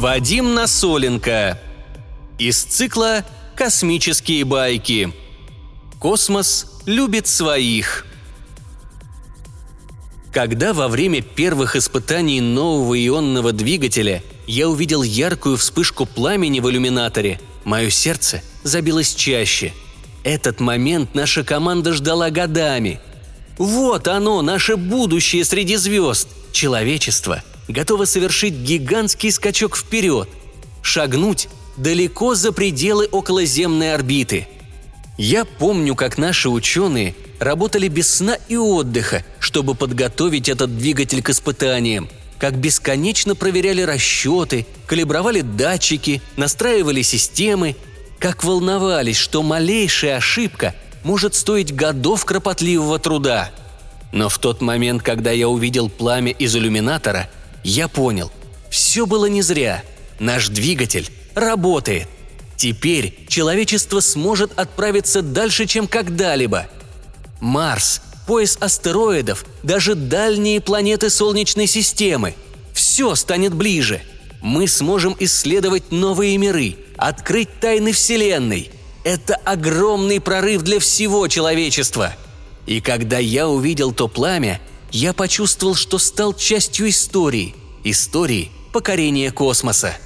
Вадим Насоленко. Из цикла «Космические байки». Космос любит своих. Когда во время первых испытаний нового ионного двигателя я увидел яркую вспышку пламени в иллюминаторе, мое сердце забилось чаще. Этот момент наша команда ждала годами. Вот оно, наше будущее среди звезд. Человечество готово совершить гигантский скачок вперед, шагнуть далеко за пределы околоземной орбиты. Я помню, как наши ученые работали без сна и отдыха, чтобы подготовить этот двигатель к испытаниям, как бесконечно проверяли расчеты, калибровали датчики, настраивали системы, как волновались, что малейшая ошибка может стоить годов кропотливого труда. Но в тот момент, когда я увидел пламя из иллюминатора, я понял – все было не зря. Наш двигатель работает. Теперь человечество сможет отправиться дальше, чем когда-либо. Марс, пояс астероидов, даже дальние планеты Солнечной системы – все станет ближе. Мы сможем исследовать новые миры, открыть тайны Вселенной. Это огромный прорыв для всего человечества. И когда я увидел то пламя, я почувствовал, что стал частью истории, истории покорения космоса.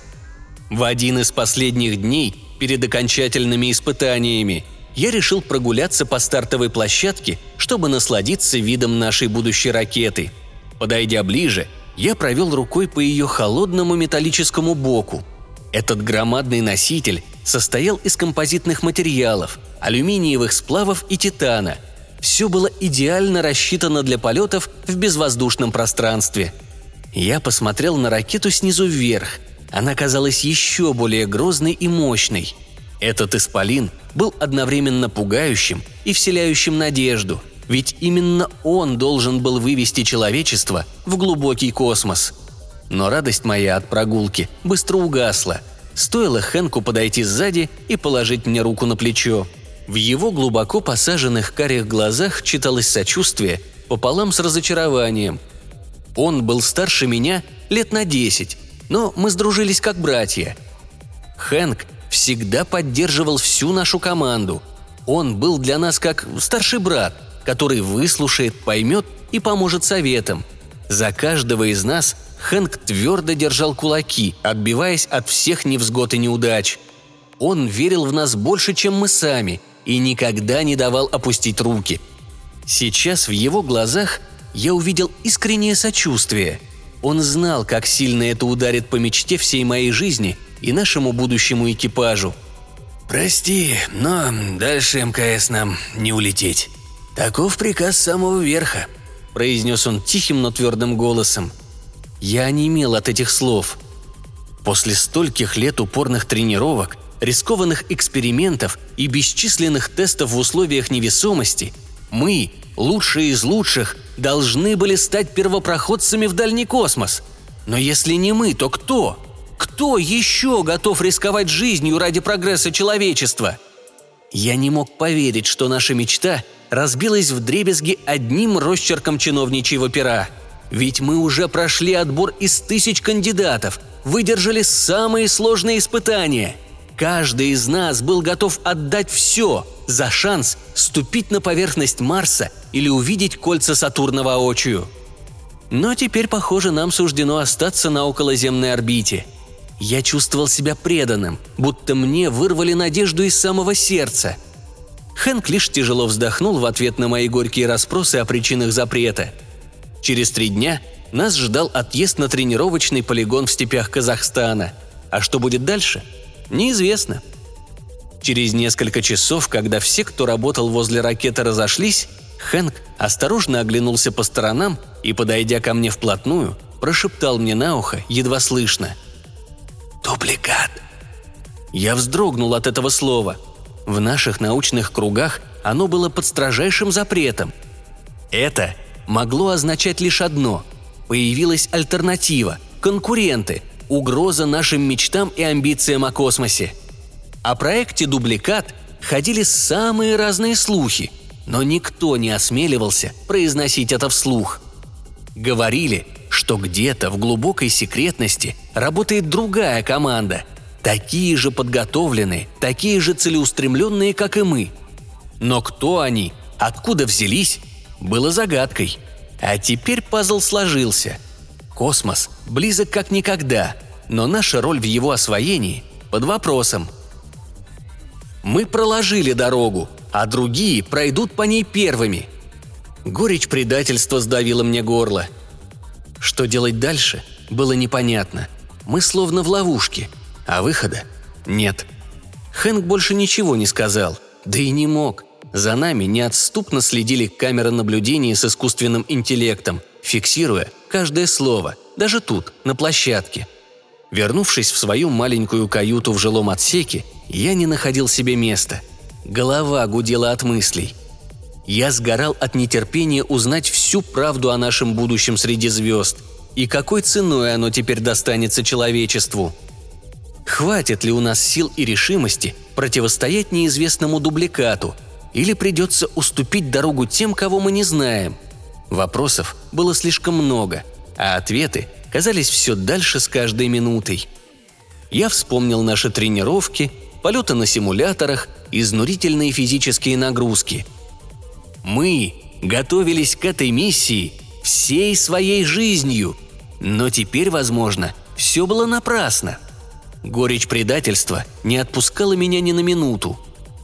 В один из последних дней перед окончательными испытаниями я решил прогуляться по стартовой площадке, чтобы насладиться видом нашей будущей ракеты. Подойдя ближе, я провел рукой по ее холодному металлическому боку. Этот громадный носитель состоял из композитных материалов, алюминиевых сплавов и титана. Все было идеально рассчитано для полетов в безвоздушном пространстве. Я посмотрел на ракету снизу вверх – она казалась еще более грозной и мощной. Этот исполин был одновременно пугающим и вселяющим надежду, ведь именно он должен был вывести человечество в глубокий космос. Но радость моя от прогулки быстро угасла. Стоило Хэнку подойти сзади и положить мне руку на плечо. В его глубоко посаженных карих глазах читалось сочувствие пополам с разочарованием. Он был старше меня лет на десять, но мы сдружились как братья. Хэнк всегда поддерживал всю нашу команду. Он был для нас как старший брат, который выслушает, поймет и поможет советом. За каждого из нас Хэнк твердо держал кулаки, отбиваясь от всех невзгод и неудач. Он верил в нас больше, чем мы сами, и никогда не давал опустить руки. Сейчас в его глазах я увидел искреннее сочувствие – он знал, как сильно это ударит по мечте всей моей жизни и нашему будущему экипажу. «Прости, но дальше МКС нам не улететь. Таков приказ самого верха», – произнес он тихим, но твердым голосом. Я онемел от этих слов. После стольких лет упорных тренировок, рискованных экспериментов и бесчисленных тестов в условиях невесомости, мы, лучшие из лучших, должны были стать первопроходцами в дальний космос. Но если не мы, то кто? Кто еще готов рисковать жизнью ради прогресса человечества? Я не мог поверить, что наша мечта разбилась в дребезги одним росчерком чиновничьего пера. Ведь мы уже прошли отбор из тысяч кандидатов, выдержали самые сложные испытания – Каждый из нас был готов отдать все за шанс ступить на поверхность Марса или увидеть кольца Сатурна воочию. Но теперь, похоже, нам суждено остаться на околоземной орбите. Я чувствовал себя преданным, будто мне вырвали надежду из самого сердца. Хэнк лишь тяжело вздохнул в ответ на мои горькие расспросы о причинах запрета. Через три дня нас ждал отъезд на тренировочный полигон в степях Казахстана. А что будет дальше – Неизвестно. Через несколько часов, когда все, кто работал возле ракеты, разошлись, Хэнк осторожно оглянулся по сторонам и, подойдя ко мне вплотную, прошептал мне на ухо, едва слышно. «Дубликат!» Я вздрогнул от этого слова. В наших научных кругах оно было под строжайшим запретом. Это могло означать лишь одно – появилась альтернатива, конкуренты – угроза нашим мечтам и амбициям о космосе. О проекте «Дубликат» ходили самые разные слухи, но никто не осмеливался произносить это вслух. Говорили, что где-то в глубокой секретности работает другая команда, такие же подготовленные, такие же целеустремленные, как и мы. Но кто они, откуда взялись, было загадкой. А теперь пазл сложился. Космос близок как никогда, но наша роль в его освоении под вопросом. Мы проложили дорогу, а другие пройдут по ней первыми. Горечь предательства сдавила мне горло. Что делать дальше, было непонятно. Мы словно в ловушке, а выхода нет. Хэнк больше ничего не сказал, да и не мог. За нами неотступно следили камеры наблюдения с искусственным интеллектом, фиксируя каждое слово, даже тут, на площадке. Вернувшись в свою маленькую каюту в жилом отсеке, я не находил себе места. Голова гудела от мыслей. Я сгорал от нетерпения узнать всю правду о нашем будущем среди звезд и какой ценой оно теперь достанется человечеству. Хватит ли у нас сил и решимости противостоять неизвестному дубликату, или придется уступить дорогу тем, кого мы не знаем? Вопросов было слишком много, а ответы казались все дальше с каждой минутой. Я вспомнил наши тренировки, полеты на симуляторах, изнурительные физические нагрузки. Мы готовились к этой миссии всей своей жизнью, но теперь, возможно, все было напрасно. Горечь предательства не отпускала меня ни на минуту.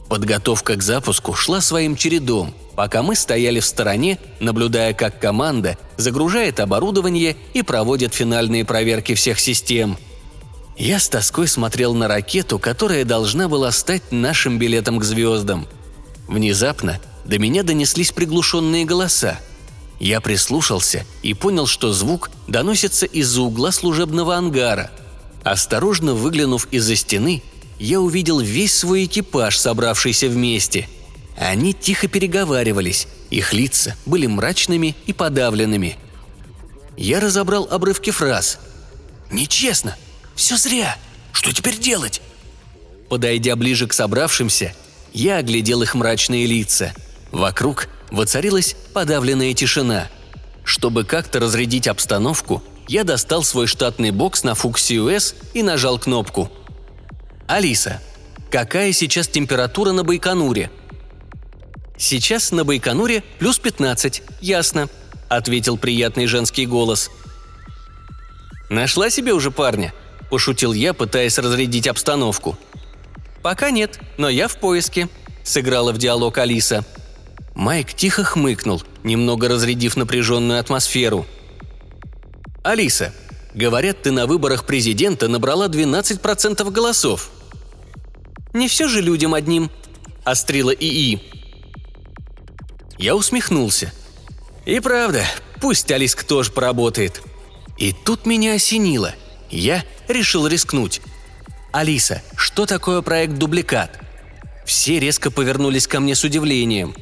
Подготовка к запуску шла своим чередом, пока мы стояли в стороне, наблюдая, как команда загружает оборудование и проводит финальные проверки всех систем – я с тоской смотрел на ракету, которая должна была стать нашим билетом к звездам. Внезапно до меня донеслись приглушенные голоса. Я прислушался и понял, что звук доносится из-за угла служебного ангара. Осторожно выглянув из-за стены, я увидел весь свой экипаж, собравшийся вместе. Они тихо переговаривались, их лица были мрачными и подавленными. Я разобрал обрывки фраз. «Нечестно! Все зря! Что теперь делать?» Подойдя ближе к собравшимся, я оглядел их мрачные лица. Вокруг воцарилась подавленная тишина. Чтобы как-то разрядить обстановку, я достал свой штатный бокс на Фукси US и нажал кнопку. «Алиса, какая сейчас температура на Байконуре?» «Сейчас на Байконуре плюс 15, ясно», — ответил приятный женский голос. «Нашла себе уже парня?» пошутил я, пытаясь разрядить обстановку. «Пока нет, но я в поиске», – сыграла в диалог Алиса. Майк тихо хмыкнул, немного разрядив напряженную атмосферу. «Алиса, говорят, ты на выборах президента набрала 12% голосов». «Не все же людям одним», – острила ИИ. Я усмехнулся. «И правда, пусть Алиска тоже поработает». И тут меня осенило. Я решил рискнуть. «Алиса, что такое проект «Дубликат»?» Все резко повернулись ко мне с удивлением.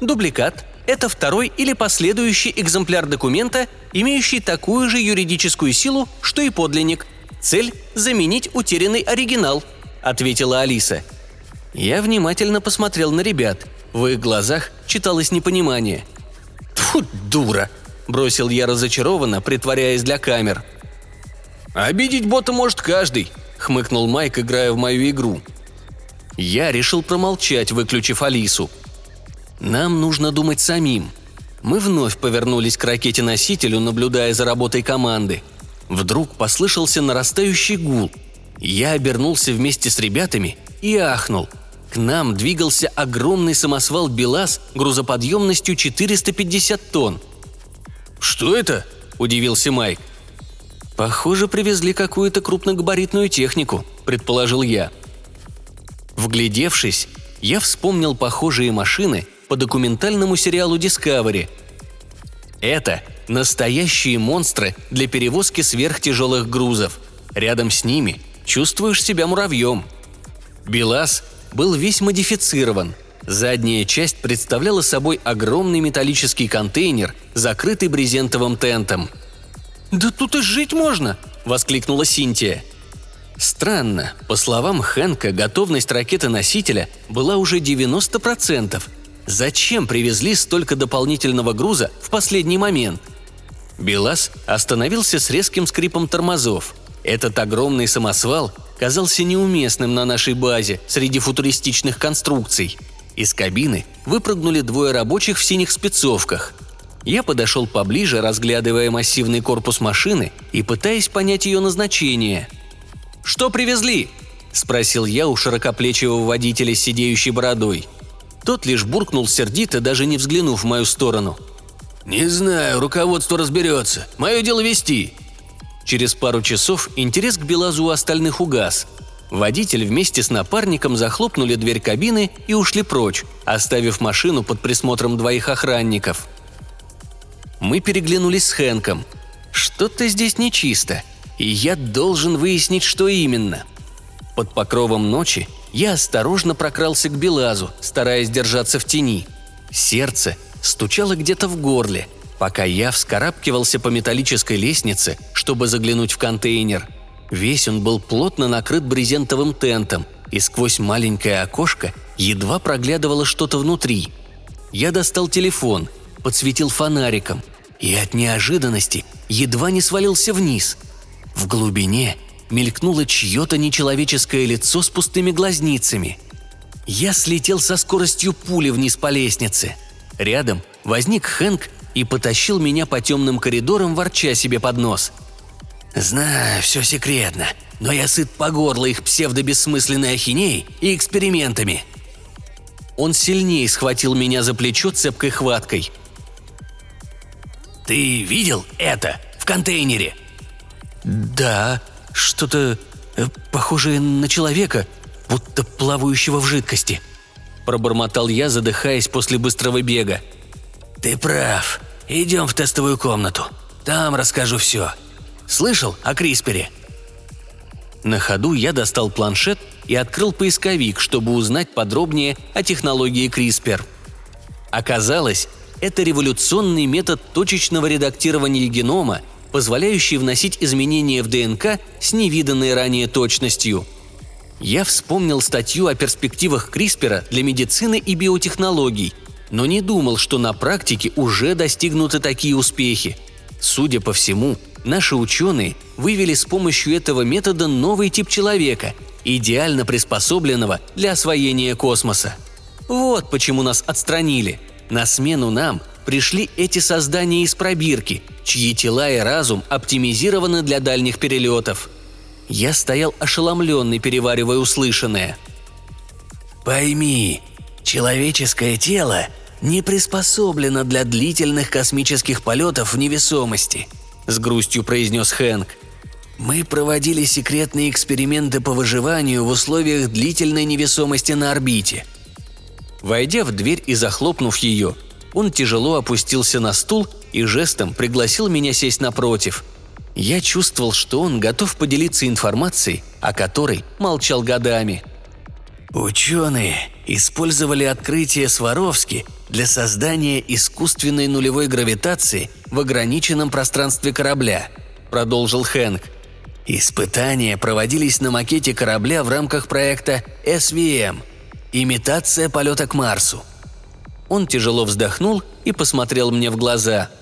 «Дубликат – это второй или последующий экземпляр документа, имеющий такую же юридическую силу, что и подлинник. Цель – заменить утерянный оригинал», – ответила Алиса. Я внимательно посмотрел на ребят. В их глазах читалось непонимание. «Тьфу, дура!» – бросил я разочарованно, притворяясь для камер – «Обидеть бота может каждый», — хмыкнул Майк, играя в мою игру. Я решил промолчать, выключив Алису. «Нам нужно думать самим». Мы вновь повернулись к ракете-носителю, наблюдая за работой команды. Вдруг послышался нарастающий гул. Я обернулся вместе с ребятами и ахнул. К нам двигался огромный самосвал «БелАЗ» грузоподъемностью 450 тонн. «Что это?» – удивился Майк. «Похоже, привезли какую-то крупногабаритную технику», – предположил я. Вглядевшись, я вспомнил похожие машины по документальному сериалу Discovery. Это настоящие монстры для перевозки сверхтяжелых грузов. Рядом с ними чувствуешь себя муравьем. БелАЗ был весь модифицирован. Задняя часть представляла собой огромный металлический контейнер, закрытый брезентовым тентом – «Да тут и жить можно!» – воскликнула Синтия. Странно, по словам Хэнка, готовность ракеты-носителя была уже 90%. Зачем привезли столько дополнительного груза в последний момент? БелАЗ остановился с резким скрипом тормозов. Этот огромный самосвал казался неуместным на нашей базе среди футуристичных конструкций. Из кабины выпрыгнули двое рабочих в синих спецовках. Я подошел поближе, разглядывая массивный корпус машины и пытаясь понять ее назначение. «Что привезли?» – спросил я у широкоплечего водителя с сидеющей бородой. Тот лишь буркнул сердито, даже не взглянув в мою сторону – «Не знаю, руководство разберется. Мое дело вести». Через пару часов интерес к Белазу у остальных угас. Водитель вместе с напарником захлопнули дверь кабины и ушли прочь, оставив машину под присмотром двоих охранников. Мы переглянулись с Хэнком. Что-то здесь нечисто, и я должен выяснить, что именно. Под покровом ночи я осторожно прокрался к Белазу, стараясь держаться в тени. Сердце стучало где-то в горле, пока я вскарабкивался по металлической лестнице, чтобы заглянуть в контейнер. Весь он был плотно накрыт брезентовым тентом, и сквозь маленькое окошко едва проглядывало что-то внутри. Я достал телефон, подсветил фонариком и от неожиданности едва не свалился вниз. В глубине мелькнуло чье-то нечеловеческое лицо с пустыми глазницами. Я слетел со скоростью пули вниз по лестнице – Рядом возник Хэнк и потащил меня по темным коридорам, ворча себе под нос. «Знаю, все секретно, но я сыт по горло их псевдобессмысленной ахинеей и экспериментами». Он сильнее схватил меня за плечо цепкой хваткой. «Ты видел это в контейнере?» «Да, что-то э, похожее на человека, будто плавающего в жидкости», – пробормотал я, задыхаясь после быстрого бега. «Ты прав. Идем в тестовую комнату. Там расскажу все. Слышал о Криспере?» На ходу я достал планшет и открыл поисковик, чтобы узнать подробнее о технологии CRISPR. Оказалось, это революционный метод точечного редактирования генома, позволяющий вносить изменения в ДНК с невиданной ранее точностью – я вспомнил статью о перспективах CRISPR для медицины и биотехнологий, но не думал, что на практике уже достигнуты такие успехи. Судя по всему, наши ученые вывели с помощью этого метода новый тип человека, идеально приспособленного для освоения космоса. Вот почему нас отстранили. На смену нам пришли эти создания из пробирки, чьи тела и разум оптимизированы для дальних перелетов – я стоял ошеломленный, переваривая услышанное. «Пойми, человеческое тело не приспособлено для длительных космических полетов в невесомости», – с грустью произнес Хэнк. «Мы проводили секретные эксперименты по выживанию в условиях длительной невесомости на орбите». Войдя в дверь и захлопнув ее, он тяжело опустился на стул и жестом пригласил меня сесть напротив – я чувствовал, что он готов поделиться информацией, о которой молчал годами. Ученые использовали открытие Сваровски для создания искусственной нулевой гравитации в ограниченном пространстве корабля, продолжил Хэнк. Испытания проводились на макете корабля в рамках проекта SVM – имитация полета к Марсу. Он тяжело вздохнул и посмотрел мне в глаза –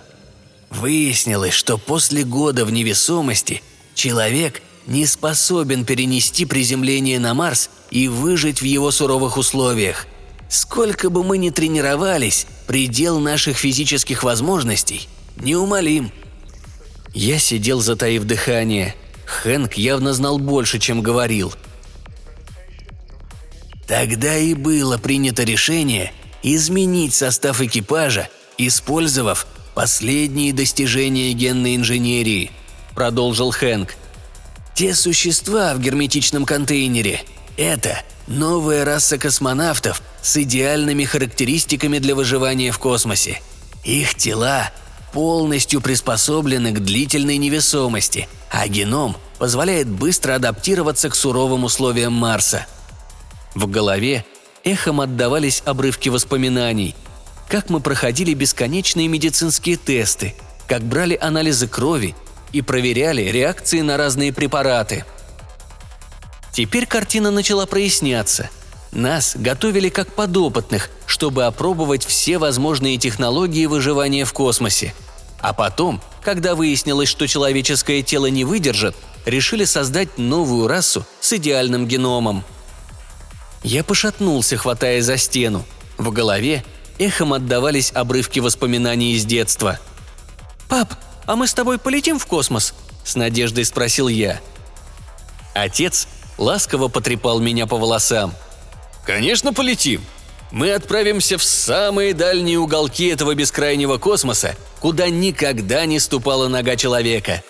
Выяснилось, что после года в невесомости человек не способен перенести приземление на Марс и выжить в его суровых условиях. Сколько бы мы ни тренировались, предел наших физических возможностей неумолим. Я сидел, затаив дыхание. Хэнк явно знал больше, чем говорил. Тогда и было принято решение изменить состав экипажа, использовав «Последние достижения генной инженерии», – продолжил Хэнк. «Те существа в герметичном контейнере – это новая раса космонавтов с идеальными характеристиками для выживания в космосе. Их тела полностью приспособлены к длительной невесомости, а геном позволяет быстро адаптироваться к суровым условиям Марса. В голове эхом отдавались обрывки воспоминаний – как мы проходили бесконечные медицинские тесты, как брали анализы крови и проверяли реакции на разные препараты. Теперь картина начала проясняться. Нас готовили как подопытных, чтобы опробовать все возможные технологии выживания в космосе. А потом когда выяснилось, что человеческое тело не выдержит, решили создать новую расу с идеальным геномом. Я пошатнулся, хватая за стену. В голове эхом отдавались обрывки воспоминаний из детства. «Пап, а мы с тобой полетим в космос?» – с надеждой спросил я. Отец ласково потрепал меня по волосам. «Конечно полетим. Мы отправимся в самые дальние уголки этого бескрайнего космоса, куда никогда не ступала нога человека».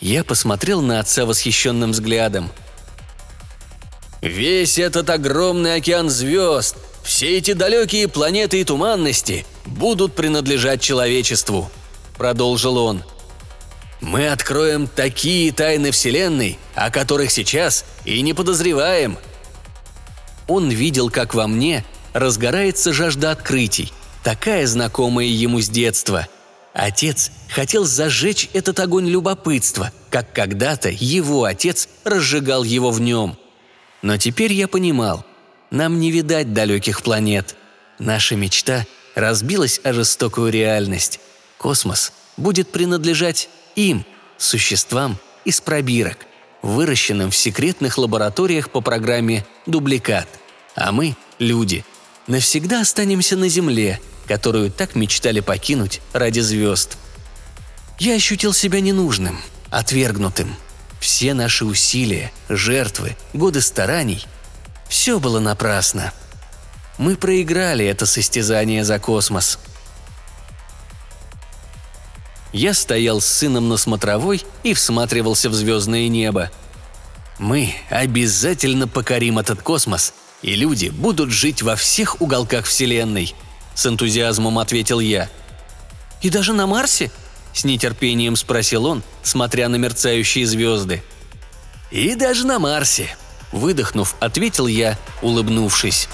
Я посмотрел на отца восхищенным взглядом. «Весь этот огромный океан звезд, все эти далекие планеты и туманности будут принадлежать человечеству», – продолжил он. «Мы откроем такие тайны Вселенной, о которых сейчас и не подозреваем». Он видел, как во мне разгорается жажда открытий, такая знакомая ему с детства. Отец хотел зажечь этот огонь любопытства, как когда-то его отец разжигал его в нем. Но теперь я понимал, нам не видать далеких планет. Наша мечта разбилась о жестокую реальность. Космос будет принадлежать им, существам из пробирок, выращенным в секретных лабораториях по программе «Дубликат». А мы, люди, навсегда останемся на Земле, которую так мечтали покинуть ради звезд. Я ощутил себя ненужным, отвергнутым. Все наши усилия, жертвы, годы стараний – все было напрасно. Мы проиграли это состязание за космос. Я стоял с сыном на смотровой и всматривался в звездное небо. Мы обязательно покорим этот космос, и люди будут жить во всех уголках Вселенной, с энтузиазмом ответил я. И даже на Марсе? С нетерпением спросил он, смотря на мерцающие звезды. И даже на Марсе, Выдохнув, ответил я, улыбнувшись.